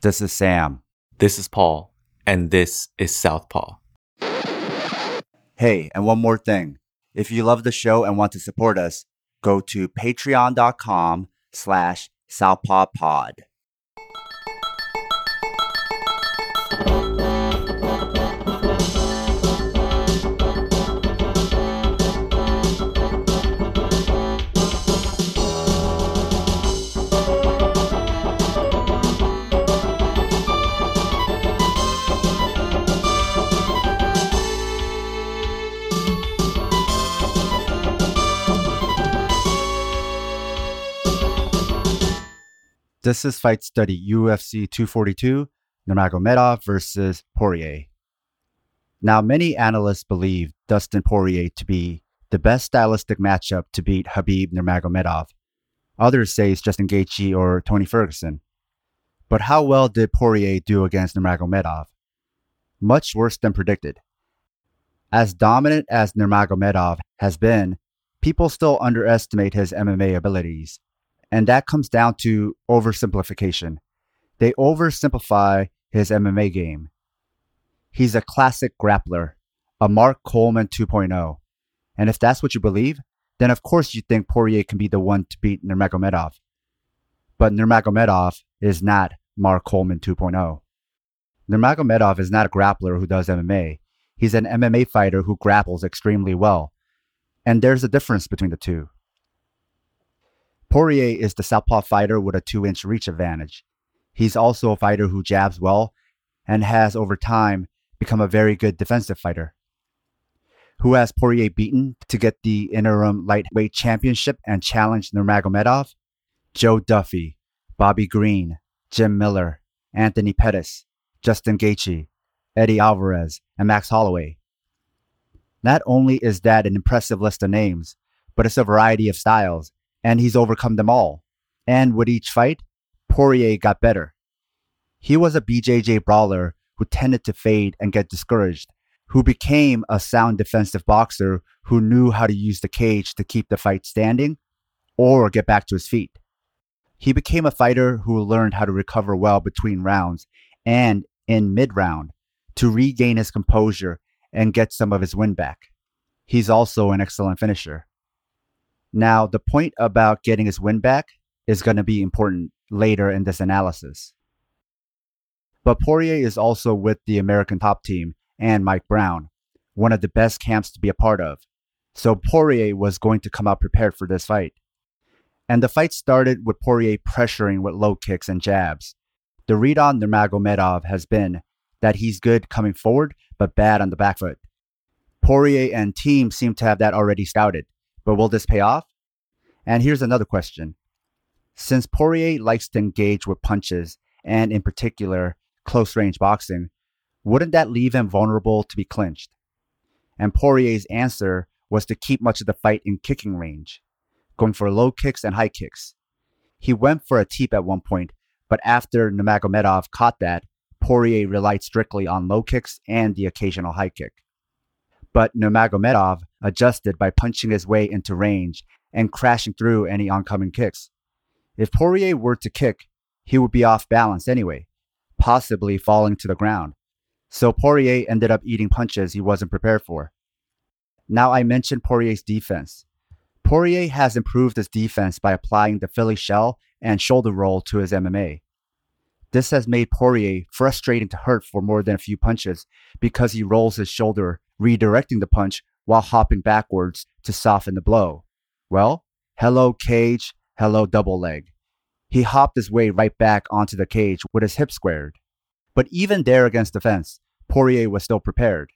This is Sam. This is Paul, and this is Southpaw. Hey, and one more thing. If you love the show and want to support us, go to patreon.com slash southpawpod. This is Fight Study UFC 242, Nurmagomedov versus Poirier. Now, many analysts believe Dustin Poirier to be the best stylistic matchup to beat Khabib Nurmagomedov. Others say it's Justin Gaethje or Tony Ferguson. But how well did Poirier do against Nurmagomedov? Much worse than predicted. As dominant as Nurmagomedov has been, people still underestimate his MMA abilities. And that comes down to oversimplification. They oversimplify his MMA game. He's a classic grappler, a Mark Coleman 2.0. And if that's what you believe, then of course you think Poirier can be the one to beat Nurmagomedov. But Nurmagomedov is not Mark Coleman 2.0. Nurmagomedov is not a grappler who does MMA. He's an MMA fighter who grapples extremely well. And there's a difference between the two. Poirier is the southpaw fighter with a two inch reach advantage. He's also a fighter who jabs well and has over time become a very good defensive fighter. Who has Poirier beaten to get the interim lightweight championship and challenge Nurmagomedov? Joe Duffy, Bobby Green, Jim Miller, Anthony Pettis, Justin Gaethje, Eddie Alvarez, and Max Holloway. Not only is that an impressive list of names, but it's a variety of styles and he's overcome them all. And with each fight, Poirier got better. He was a BJJ brawler who tended to fade and get discouraged, who became a sound defensive boxer who knew how to use the cage to keep the fight standing or get back to his feet. He became a fighter who learned how to recover well between rounds and in mid round to regain his composure and get some of his win back. He's also an excellent finisher. Now, the point about getting his win back is going to be important later in this analysis. But Poirier is also with the American top team and Mike Brown, one of the best camps to be a part of. So Poirier was going to come out prepared for this fight. And the fight started with Poirier pressuring with low kicks and jabs. The read on Nurmagomedov has been that he's good coming forward, but bad on the back foot. Poirier and team seem to have that already scouted. But will this pay off? And here's another question. Since Poirier likes to engage with punches, and in particular, close range boxing, wouldn't that leave him vulnerable to be clinched? And Poirier's answer was to keep much of the fight in kicking range, going for low kicks and high kicks. He went for a teep at one point, but after Nurmagomedov caught that, Poirier relied strictly on low kicks and the occasional high kick. But Nurmagomedov adjusted by punching his way into range and crashing through any oncoming kicks. If Poirier were to kick, he would be off balance anyway, possibly falling to the ground. So Poirier ended up eating punches he wasn't prepared for. Now I mentioned Poirier's defense. Poirier has improved his defense by applying the Philly shell and shoulder roll to his MMA. This has made Poirier frustrating to hurt for more than a few punches because he rolls his shoulder, redirecting the punch while hopping backwards to soften the blow. Well, hello cage, hello double leg. He hopped his way right back onto the cage with his hip squared. But even there against the fence, Poirier was still prepared.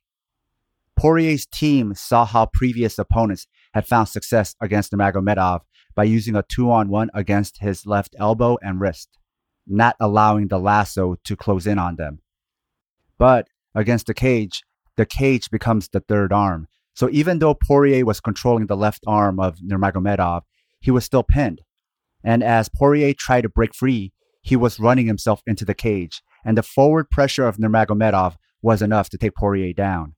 Poirier's team saw how previous opponents had found success against Nurmagomedov by using a two-on-one against his left elbow and wrist, not allowing the lasso to close in on them. But against the cage, the cage becomes the third arm, so even though Poirier was controlling the left arm of Nurmagomedov, he was still pinned. And as Poirier tried to break free, he was running himself into the cage, and the forward pressure of Nurmagomedov was enough to take Poirier down.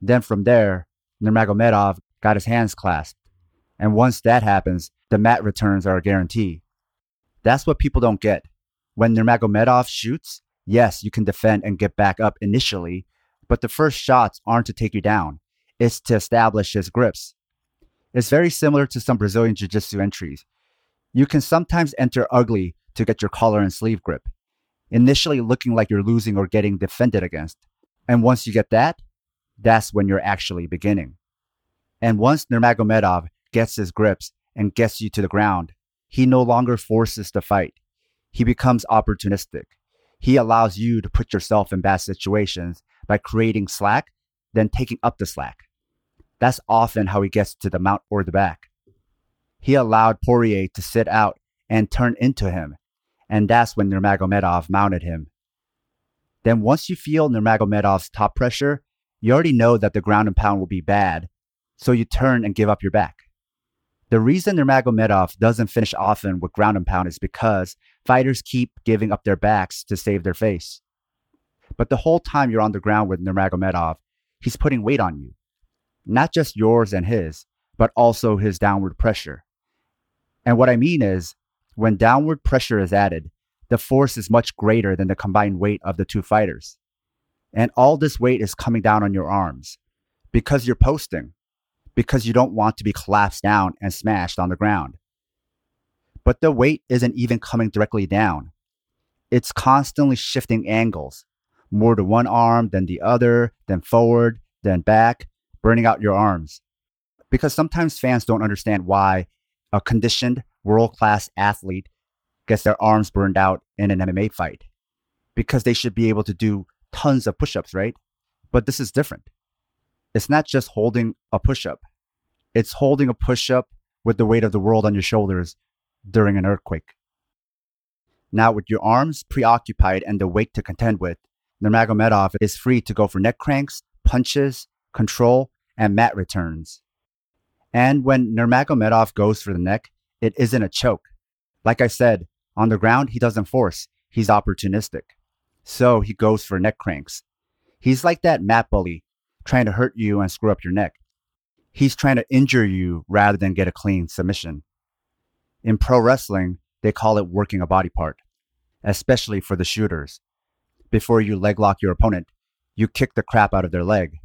Then from there, Nurmagomedov got his hands clasped. And once that happens, the mat returns are a guarantee. That's what people don't get. when Nurmagomedov shoots, yes, you can defend and get back up initially, but the first shots aren't to take you down. It's to establish his grips. It's very similar to some Brazilian Jiu Jitsu entries. You can sometimes enter ugly to get your collar and sleeve grip, initially looking like you're losing or getting defended against. And once you get that, that's when you're actually beginning. And once Nurmagomedov gets his grips and gets you to the ground, he no longer forces the fight. He becomes opportunistic. He allows you to put yourself in bad situations by creating slack, then taking up the slack. That's often how he gets to the mount or the back. He allowed Poirier to sit out and turn into him, and that's when Nurmagomedov mounted him. Then once you feel Nurmagomedov's top pressure, you already know that the ground and pound will be bad, so you turn and give up your back. The reason Nurmagomedov doesn't finish often with ground and pound is because fighters keep giving up their backs to save their face. But the whole time you're on the ground with Nurmagomedov, he's putting weight on you. Not just yours and his, but also his downward pressure. And what I mean is, when downward pressure is added, the force is much greater than the combined weight of the two fighters. And all this weight is coming down on your arms because you're posting, because you don't want to be collapsed down and smashed on the ground. But the weight isn't even coming directly down. It's constantly shifting angles, more to one arm than the other, then forward, then back, burning out your arms. Because sometimes fans don't understand why a conditioned world class athlete gets their arms burned out in an MMA fight. Because they should be able to do tons of push ups, right? But this is different. It's not just holding a push up, it's holding a push up with the weight of the world on your shoulders during an earthquake. Now, with your arms preoccupied and the weight to contend with, Nurmagomedov is free to go for neck cranks, punches, control, and mat returns. And when Nurmagomedov goes for the neck, it isn't a choke. Like I said, on the ground, he doesn't force, he's opportunistic. So he goes for neck cranks. He's like that mat bully, trying to hurt you and screw up your neck. He's trying to injure you rather than get a clean submission. In pro wrestling, they call it working a body part, especially for the shooters. Before you leg lock your opponent, you kick the crap out of their leg.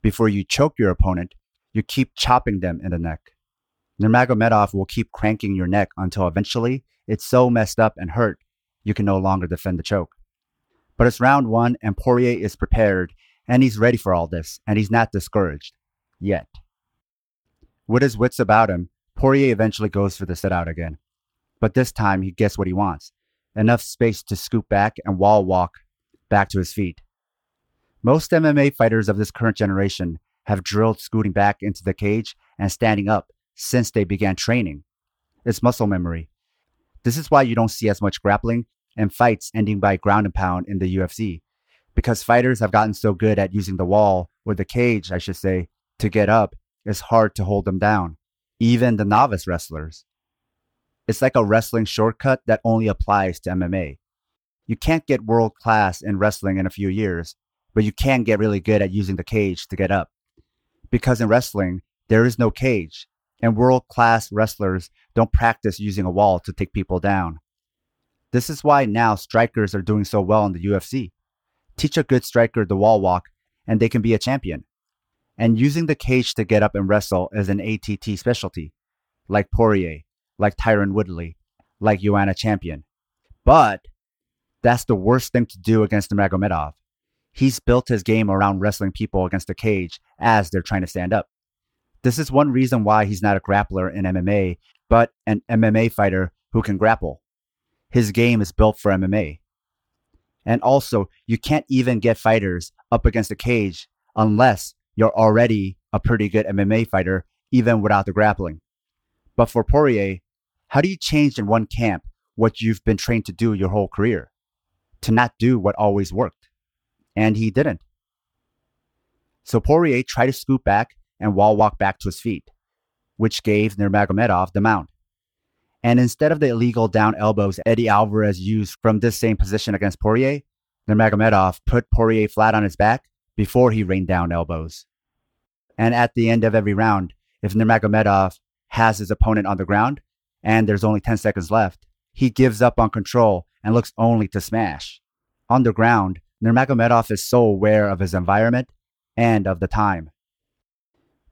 Before you choke your opponent, you keep chopping them in the neck. Nurmagomedov will keep cranking your neck until eventually it's so messed up and hurt you can no longer defend the choke. But it's round one and Poirier is prepared and he's ready for all this and he's not discouraged. Yet. With his wits about him, Poirier eventually goes for the sit out again. But this time he gets what he wants enough space to scoop back and wall walk back to his feet. Most MMA fighters of this current generation have drilled scooting back into the cage and standing up since they began training. It's muscle memory. This is why you don't see as much grappling and fights ending by ground and pound in the UFC, because fighters have gotten so good at using the wall, or the cage, I should say, to get up, it's hard to hold them down even the novice wrestlers. It's like a wrestling shortcut that only applies to MMA. You can't get world class in wrestling in a few years, but you can get really good at using the cage to get up. Because in wrestling, there is no cage, and world class wrestlers don't practice using a wall to take people down. This is why now strikers are doing so well in the UFC. Teach a good striker the wall walk, and they can be a champion and using the cage to get up and wrestle is an ATT specialty, like Poirier, like Tyron Woodley, like Joanna Champion. But that's the worst thing to do against Nurmagomedov. He's built his game around wrestling people against the cage as they're trying to stand up. This is one reason why he's not a grappler in MMA, but an MMA fighter who can grapple. His game is built for MMA. And also, you can't even get fighters up against the cage unless you're already a pretty good MMA fighter, even without the grappling. But for Poirier, how do you change in one camp what you've been trained to do your whole career? To not do what always worked. And he didn't. So Poirier tried to scoot back and wall walk back to his feet, which gave Nurmagomedov the mount. And instead of the illegal down elbows Eddie Alvarez used from this same position against Poirier, Nurmagomedov put Poirier flat on his back before he rained down elbows. And at the end of every round, if Nurmagomedov has his opponent on the ground and there's only 10 seconds left, he gives up on control and looks only to smash. On the ground, Nurmagomedov is so aware of his environment and of the time.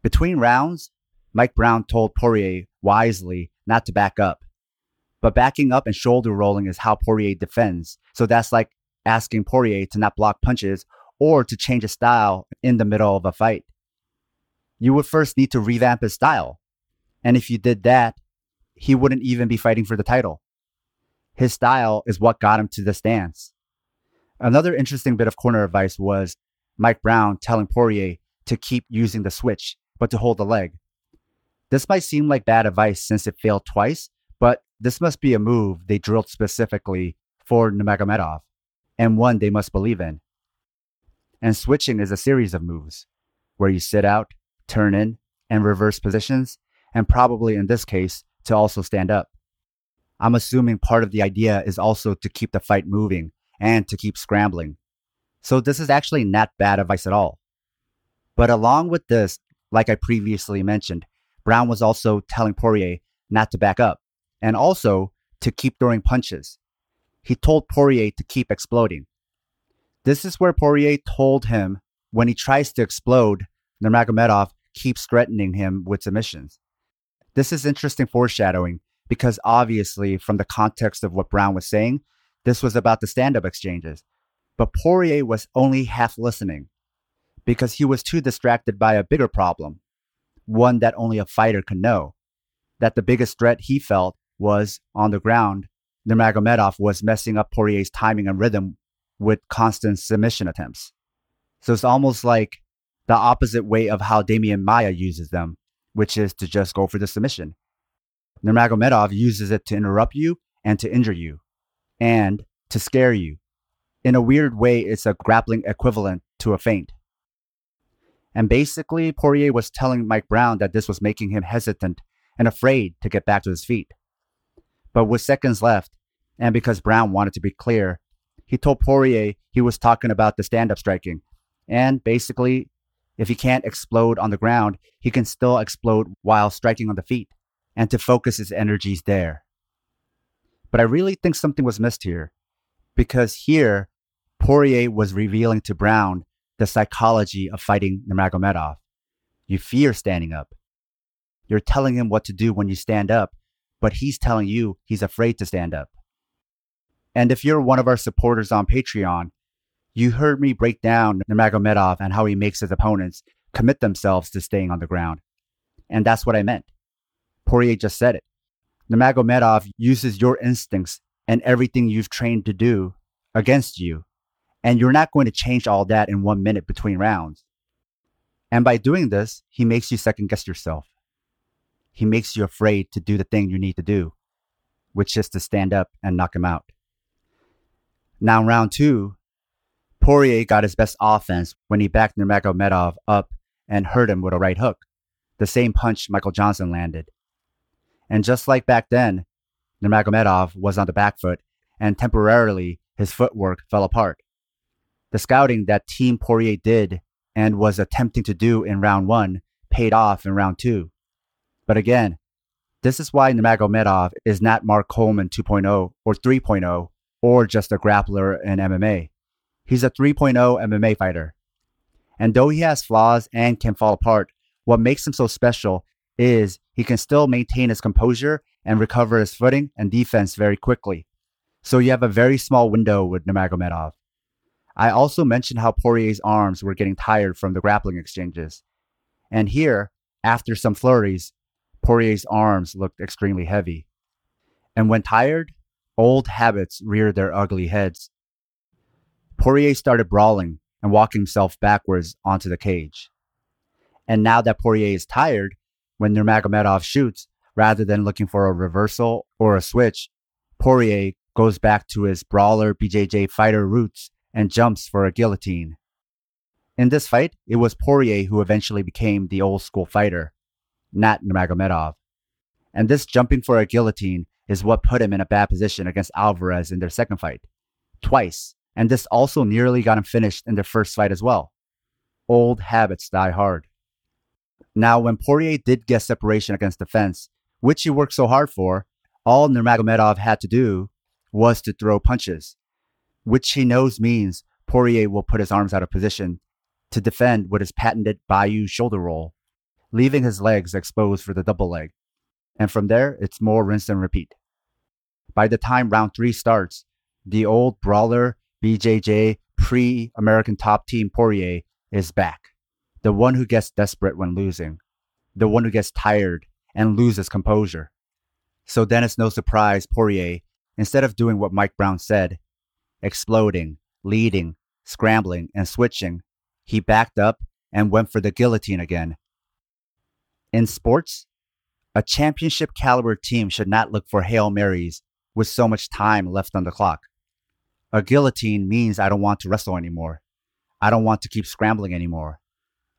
Between rounds, Mike Brown told Poirier wisely not to back up. But backing up and shoulder rolling is how Poirier defends. So that's like asking Poirier to not block punches or to change his style in the middle of a fight. You would first need to revamp his style. And if you did that, he wouldn't even be fighting for the title. His style is what got him to this stance. Another interesting bit of corner advice was Mike Brown telling Poirier to keep using the switch, but to hold the leg. This might seem like bad advice since it failed twice, but this must be a move they drilled specifically for Nurmagomedov, and one they must believe in. And switching is a series of moves where you sit out, turn in, and reverse positions, and probably in this case, to also stand up. I'm assuming part of the idea is also to keep the fight moving and to keep scrambling. So this is actually not bad advice at all. But along with this, like I previously mentioned, Brown was also telling Poirier not to back up and also to keep throwing punches. He told Poirier to keep exploding. This is where Poirier told him when he tries to explode, Nurmagomedov keeps threatening him with submissions. This is interesting foreshadowing because obviously, from the context of what Brown was saying, this was about the stand up exchanges. But Poirier was only half listening because he was too distracted by a bigger problem, one that only a fighter could know. That the biggest threat he felt was on the ground. Nurmagomedov was messing up Poirier's timing and rhythm with constant submission attempts. So it's almost like the opposite way of how Demian Maya uses them, which is to just go for the submission. Nurmagomedov uses it to interrupt you and to injure you, and to scare you. In a weird way, it's a grappling equivalent to a feint. And basically, Poirier was telling Mike Brown that this was making him hesitant and afraid to get back to his feet. But with seconds left, and because Brown wanted to be clear, he told Poirier he was talking about the stand up striking. And basically, if he can't explode on the ground, he can still explode while striking on the feet and to focus his energies there. But I really think something was missed here because here, Poirier was revealing to Brown the psychology of fighting Nurmagomedov. You fear standing up. You're telling him what to do when you stand up, but he's telling you he's afraid to stand up. And if you're one of our supporters on Patreon, you heard me break down Nurmagomedov and how he makes his opponents commit themselves to staying on the ground. And that's what I meant. Poirier just said it. Nurmagomedov uses your instincts and everything you've trained to do against you. And you're not going to change all that in one minute between rounds. And by doing this, he makes you second guess yourself. He makes you afraid to do the thing you need to do, which is to stand up and knock him out. Now, round two, Poirier got his best offense when he backed Nurmagomedov up and hurt him with a right hook, the same punch Michael Johnson landed. And just like back then, Nurmagomedov was on the back foot and temporarily his footwork fell apart. The scouting that Team Poirier did and was attempting to do in round one paid off in round two. But again, this is why Nurmagomedov is not Mark Coleman 2.0 or 3.0 or just a grappler in MMA. He's a 3.0 MMA fighter. And though he has flaws and can fall apart, what makes him so special is he can still maintain his composure and recover his footing and defense very quickly. So you have a very small window with Nurmagomedov. I also mentioned how Poirier's arms were getting tired from the grappling exchanges. And here, after some flurries, Poirier's arms looked extremely heavy. And when tired, old habits reared their ugly heads. Poirier started brawling and walking himself backwards onto the cage. And now that Poirier is tired, when Nurmagomedov shoots, rather than looking for a reversal or a switch, Poirier goes back to his brawler BJJ fighter roots and jumps for a guillotine. In this fight, it was Poirier who eventually became the old school fighter, not Nurmagomedov. And this jumping for a guillotine is what put him in a bad position against Alvarez in their second fight, twice and this also nearly got him finished in their first fight as well. Old habits die hard. Now, when Poirier did get separation against the fence, which he worked so hard for, all Nurmagomedov had to do was to throw punches, which he knows means Poirier will put his arms out of position to defend with his patented Bayou shoulder roll, leaving his legs exposed for the double leg. And from there, it's more rinse and repeat. By the time round three starts, the old brawler BJJ pre American top team Poirier is back. The one who gets desperate when losing. The one who gets tired and loses composure. So then it's no surprise Poirier, instead of doing what Mike Brown said, exploding, leading, scrambling, and switching, he backed up and went for the guillotine again. In sports, a championship caliber team should not look for Hail Marys with so much time left on the clock. A guillotine means I don't want to wrestle anymore. I don't want to keep scrambling anymore.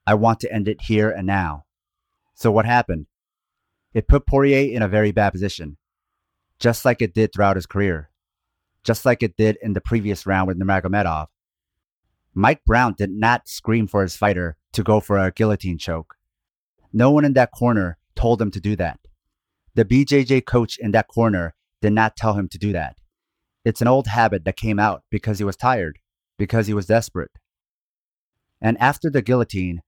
I want to end it here and now. So what happened? It put Poirier in a very bad position, just like it did throughout his career, just like it did in the previous round with Nurmagomedov. Mike Brown did not scream for his fighter to go for a guillotine choke. No one in that corner told him to do that. The BJJ coach in that corner did not tell him to do that. It's an old habit that came out because he was tired, because he was desperate. And after the guillotine,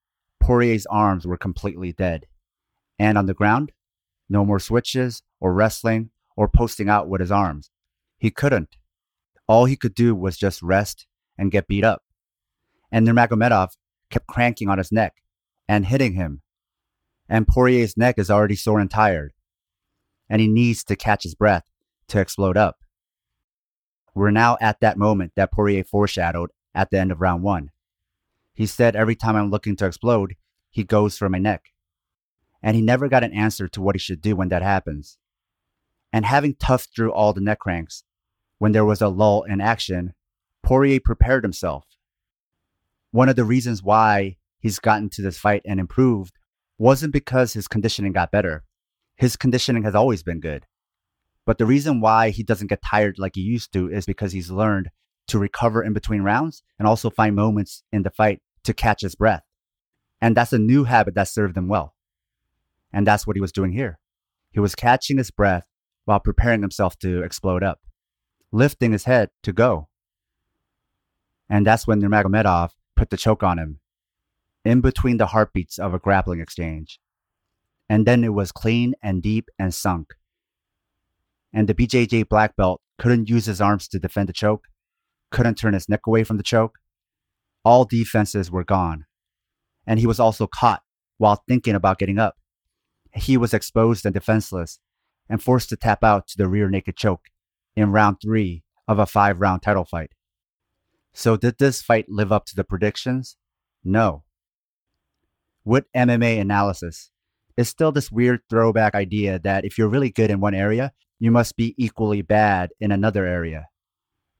Poirier's arms were completely dead. And on the ground, no more switches or wrestling or posting out with his arms. He couldn't. All he could do was just rest and get beat up and Nurmagomedov kept cranking on his neck and hitting him. And Poirier's neck is already sore and tired, and he needs to catch his breath to explode up. We're now at that moment that Poirier foreshadowed at the end of round one. He said, Every time I'm looking to explode, he goes for my neck. And he never got an answer to what he should do when that happens. And having toughed through all the neck cranks, when there was a lull in action, Poirier prepared himself one of the reasons why he's gotten to this fight and improved wasn't because his conditioning got better. His conditioning has always been good. But the reason why he doesn't get tired like he used to is because he's learned to recover in between rounds and also find moments in the fight to catch his breath. And that's a new habit that served him well. And that's what he was doing here. He was catching his breath while preparing himself to explode up, lifting his head to go. And that's when Nurmagomedov put the choke on him, in between the heartbeats of a grappling exchange. And then it was clean and deep and sunk. And the BJJ black belt couldn't use his arms to defend the choke, couldn't turn his neck away from the choke. All defenses were gone. And he was also caught while thinking about getting up. He was exposed and defenseless and forced to tap out to the rear naked choke in round three of a five round title fight. So, did this fight live up to the predictions? No. With MMA analysis, it's still this weird throwback idea that if you're really good in one area, you must be equally bad in another area.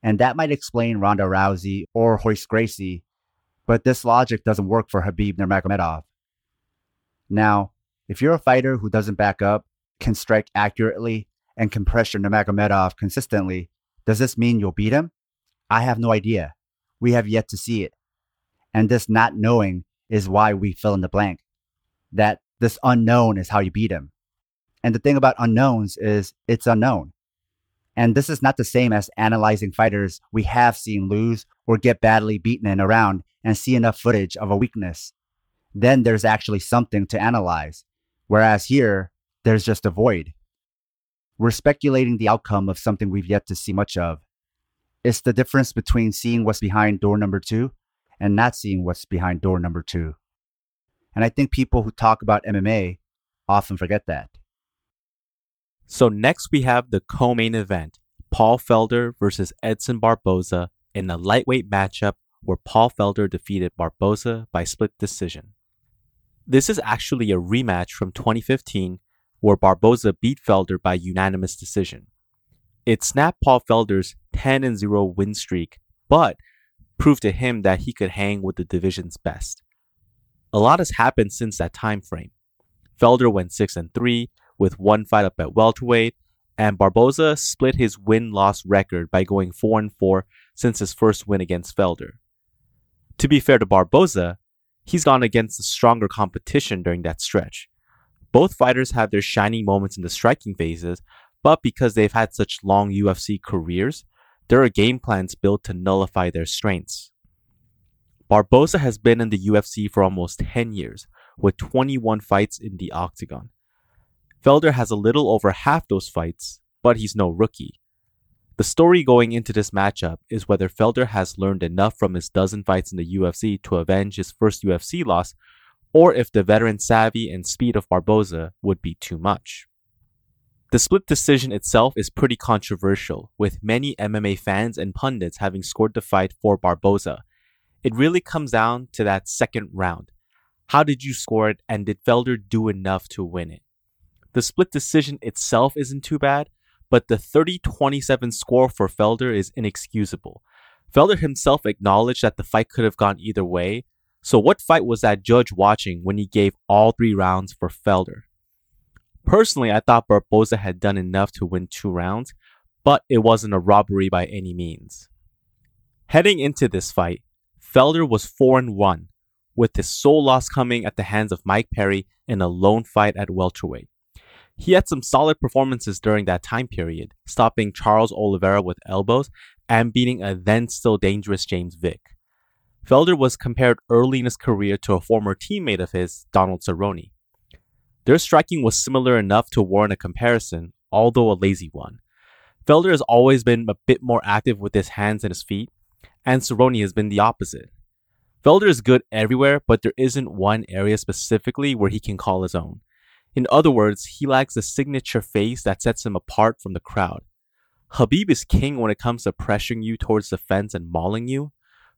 And that might explain Ronda Rousey or Royce Gracie, but this logic doesn't work for Khabib Nurmagomedov. Now, if you're a fighter who doesn't back up, can strike accurately, and can pressure Nurmagomedov consistently, does this mean you'll beat him? I have no idea. We have yet to see it. And this not knowing is why we fill in the blank. That this unknown is how you beat him. And the thing about unknowns is it's unknown. And this is not the same as analyzing fighters we have seen lose or get badly beaten in a round and see enough footage of a weakness. Then there's actually something to analyze. Whereas here, there's just a void. We're speculating the outcome of something we've yet to see much of, it's the difference between seeing what's behind door number two and not seeing what's behind door number two. And I think people who talk about MMA often forget that. So next we have the co-main event, Paul Felder versus Edson Barboza in a lightweight matchup where Paul Felder defeated Barboza by split decision. This is actually a rematch from 2015 where Barboza beat Felder by unanimous decision. It snapped Paul Felder's 10 0 win streak, but proved to him that he could hang with the division's best. A lot has happened since that time frame. Felder went 6 and 3 with one fight up at welterweight, and Barboza split his win-loss record by going 4 and 4 since his first win against Felder. To be fair to Barboza, he's gone against a stronger competition during that stretch. Both fighters have their shining moments in the striking phases, but because they've had such long UFC careers, there are game plans built to nullify their strengths. Barboza has been in the UFC for almost 10 years, with 21 fights in the octagon. Felder has a little over half those fights, but he's no rookie. The story going into this matchup is whether Felder has learned enough from his dozen fights in the UFC to avenge his first UFC loss, or if the veteran savvy and speed of Barboza would be too much. The split decision itself is pretty controversial, with many MMA fans and pundits having scored the fight for Barboza. It really comes down to that second round. How did you score it, and did Felder do enough to win it? The split decision itself isn't too bad, but the 30 27 score for Felder is inexcusable. Felder himself acknowledged that the fight could have gone either way. So, what fight was that judge watching when he gave all three rounds for Felder? Personally, I thought Barboza had done enough to win two rounds, but it wasn't a robbery by any means. Heading into this fight, Felder was 4 and 1, with his sole loss coming at the hands of Mike Perry in a lone fight at welterweight. He had some solid performances during that time period, stopping Charles Oliveira with elbows and beating a then still dangerous James Vick. Felder was compared early in his career to a former teammate of his, Donald Cerrone. Their striking was similar enough to warrant a comparison, although a lazy one. Felder has always been a bit more active with his hands and his feet, and Cerrone has been the opposite. Felder is good everywhere, but there isn't one area specifically where he can call his own. In other words, he lacks the signature face that sets him apart from the crowd. Khabib is king when it comes to pressuring you towards the fence and mauling you.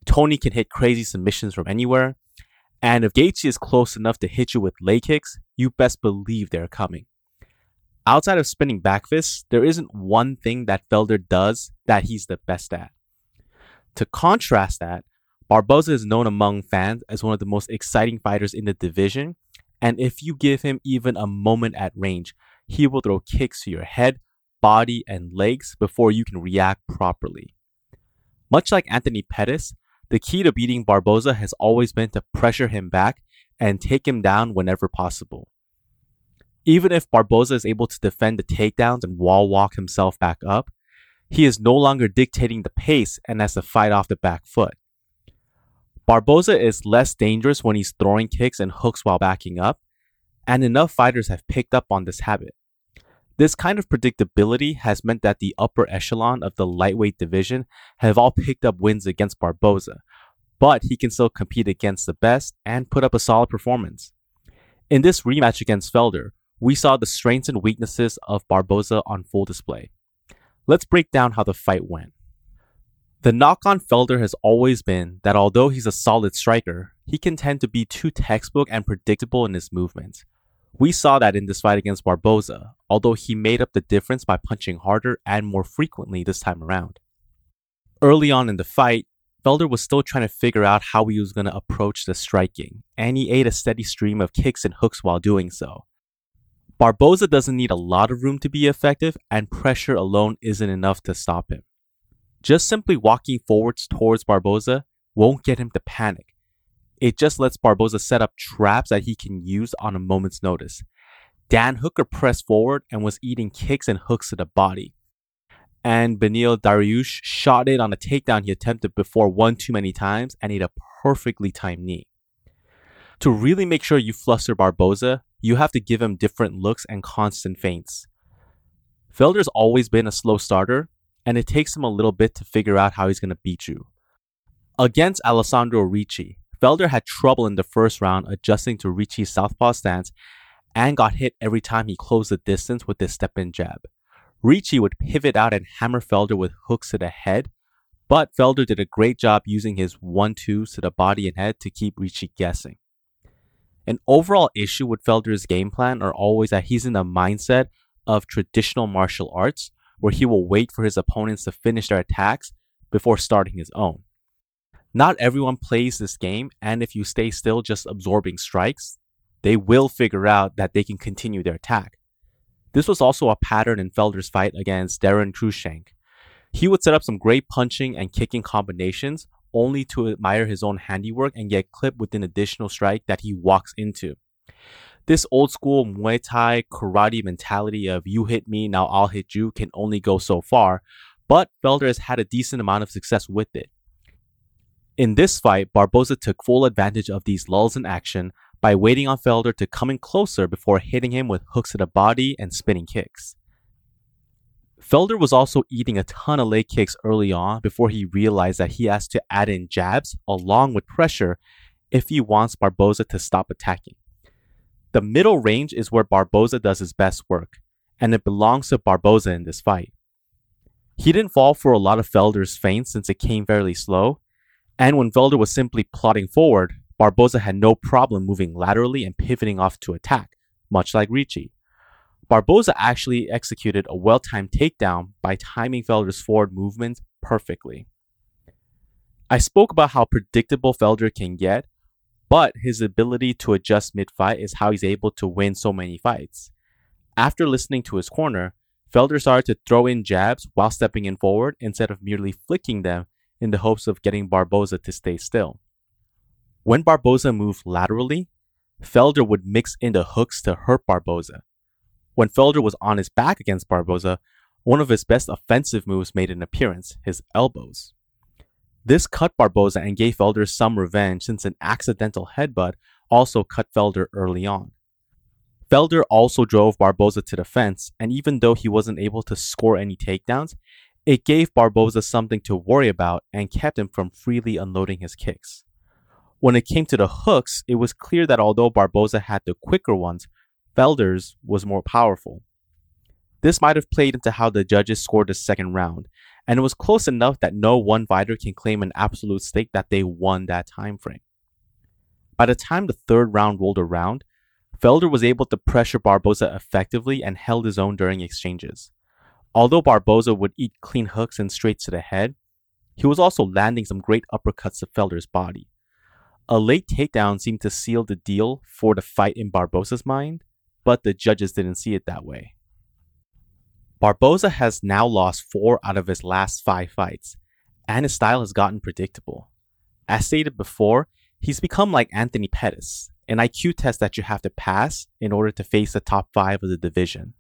Tony can hit crazy submissions from anywhere. And if Gaethje is close enough to hit you with leg kicks, you best believe they're coming. Outside of spinning back fists, there isn't one thing that Felder does that he's the best at. To contrast that, Barboza is known among fans as one of the most exciting fighters in the division and if you give him even a moment at range, he will throw kicks to your head, body, and legs before you can react properly. Much like Anthony Pettis, the key to beating Barboza has always been to pressure him back and take him down whenever possible. Even if Barboza is able to defend the takedowns and wall walk himself back up, he is no longer dictating the pace and has to fight off the back foot. Barboza is less dangerous when he's throwing kicks and hooks while backing up, and enough fighters have picked up on this habit. This kind of predictability has meant that the upper echelon of the lightweight division have all picked up wins against Barboza, but he can still compete against the best and put up a solid performance. In this rematch against Felder, we saw the strengths and weaknesses of Barboza on full display. Let's break down how the fight went. The knock on Felder has always been that although he's a solid striker, he can tend to be too textbook and predictable in his movements. We saw that in this fight against Barboza, although he made up the difference by punching harder and more frequently this time around. Early on in the fight, Felder was still trying to figure out how he was going to approach the striking, and he ate a steady stream of kicks and hooks while doing so. Barboza doesn't need a lot of room to be effective, and pressure alone isn't enough to stop him. Just simply walking forwards towards Barboza won't get him to panic. It just lets Barboza set up traps that he can use on a moment's notice. Dan Hooker pressed forward and was eating kicks and hooks to the body. And Beneil Dariush shot it on a takedown he attempted before one too many times and ate a perfectly timed knee. To really make sure you fluster Barboza, you have to give him different looks and constant feints. Felder's always been a slow starter, and it takes him a little bit to figure out how he's going to beat you. Against Alessandro Ricci, Felder had trouble in the first round adjusting to Ricci's southpaw stance and got hit every time he closed the distance with his step in jab. Ricci would pivot out and hammer Felder with hooks to the head, but Felder did a great job using his 1 2s to the body and head to keep Ricci guessing. An overall issue with Felder's game plan are always that he's in the mindset of traditional martial arts, where he will wait for his opponents to finish their attacks before starting his own. Not everyone plays this game, and if you stay still just absorbing strikes, they will figure out that they can continue their attack. This was also a pattern in Felder's fight against Daron Cruickshank. He would set up some great punching and kicking combinations only to admire his own handiwork and get clipped with an additional strike that he walks into. This old school Muay Thai karate mentality of you hit me, now I'll hit you can only go so far, but Felder has had a decent amount of success with it. In this fight, Barboza took full advantage of these lulls in action by waiting on Felder to come in closer before hitting him with hooks to the body and spinning kicks. Felder was also eating a ton of leg kicks early on before he realized that he has to add in jabs along with pressure if he wants Barboza to stop attacking. The middle range is where Barboza does his best work, and it belongs to Barboza in this fight. He didn't fall for a lot of Felder's feints since it came fairly slow, and when Felder was simply plodding forward, Barboza had no problem moving laterally and pivoting off to attack, much like Ricci. Barboza actually executed a well timed takedown by timing Felder's forward movement perfectly. I spoke about how predictable Felder can get, but his ability to adjust mid fight is how he's able to win so many fights. After listening to his corner, Felder started to throw in jabs while stepping in forward instead of merely flicking them in the hopes of getting Barboza to stay still. When Barboza moved laterally, Felder would mix in the hooks to hurt Barboza. When Felder was on his back against Barboza, one of his best offensive moves made an appearance, his elbows. This cut Barboza and gave Felder some revenge since an accidental headbutt also cut Felder early on. Felder also drove Barboza to the fence, and even though he wasn't able to score any takedowns, it gave Barboza something to worry about and kept him from freely unloading his kicks. When it came to the hooks, it was clear that although Barboza had the quicker ones, Felder's was more powerful. This might have played into how the judges scored the second round, and it was close enough that no one fighter can claim an absolute stake that they won that time frame. By the time the third round rolled around, Felder was able to pressure Barboza effectively and held his own during exchanges. Although Barboza would eat clean hooks and straights to the head, he was also landing some great uppercuts to Felder's body. A late takedown seemed to seal the deal for the fight in Barboza's mind, but the judges didn't see it that way. Barboza has now lost four out of his last five fights, and his style has gotten predictable. As stated before, he's become like Anthony Pettis, an IQ test that you have to pass in order to face the top five of the division.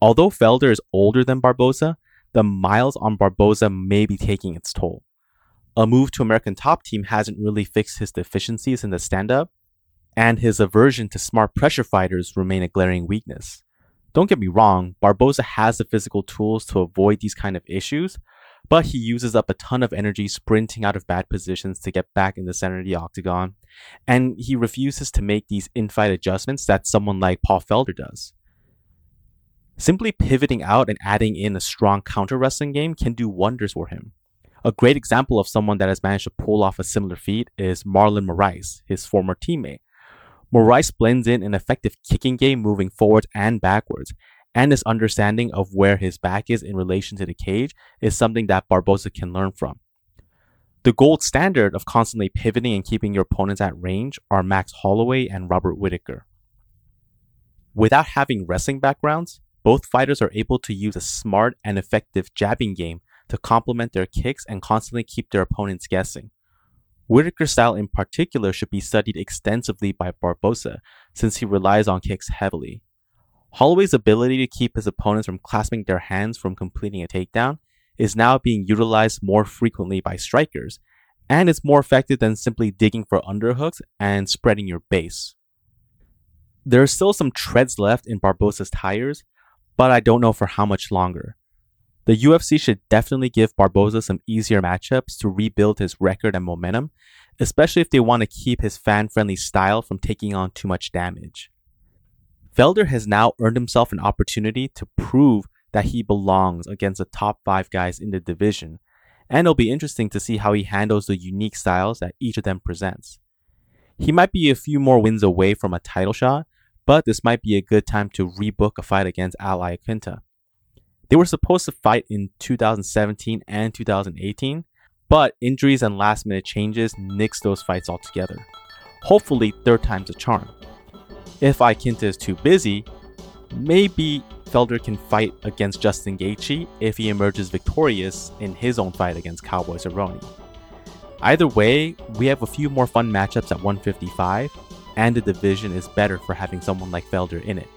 Although Felder is older than Barboza, the miles on Barboza may be taking its toll a move to American Top Team hasn't really fixed his deficiencies in the stand up, and his aversion to smart pressure fighters remain a glaring weakness. Don't get me wrong, Barboza has the physical tools to avoid these kind of issues, but he uses up a ton of energy sprinting out of bad positions to get back in the center of the octagon, and he refuses to make these in-fight adjustments that someone like Paul Felder does. Simply pivoting out and adding in a strong counter wrestling game can do wonders for him. A great example of someone that has managed to pull off a similar feat is Marlon Moraes, his former teammate. Moraes blends in an effective kicking game moving forwards and backwards, and his understanding of where his back is in relation to the cage is something that Barboza can learn from. The gold standard of constantly pivoting and keeping your opponents at range are Max Holloway and Robert Whitaker. Without having wrestling backgrounds, both fighters are able to use a smart and effective jabbing game to complement their kicks and constantly keep their opponents guessing. Whitaker's style in particular should be studied extensively by Barboza since he relies on kicks heavily. Holloway's ability to keep his opponents from clasping their hands from completing a takedown is now being utilized more frequently by strikers, and it's more effective than simply digging for underhooks and spreading your base. There are still some treads left in Barboza's tires, but I don't know for how much longer. The UFC should definitely give Barboza some easier matchups to rebuild his record and momentum, especially if they want to keep his fan friendly style from taking on too much damage. Felder has now earned himself an opportunity to prove that he belongs against the top five guys in the division, and it'll be interesting to see how he handles the unique styles that each of them presents. He might be a few more wins away from a title shot, but this might be a good time to rebook a fight against Al Iaquinta. They were supposed to fight in 2017 and 2018, but injuries and last minute changes nixed those fights altogether. Hopefully, third time's a charm. If Iaquinta is too busy, maybe Felder can fight against Justin Gaethje if he emerges victorious in his own fight against Cowboy Cerrone. Either way, we have a few more fun matchups at 155, and the division is better for having someone like Felder in it.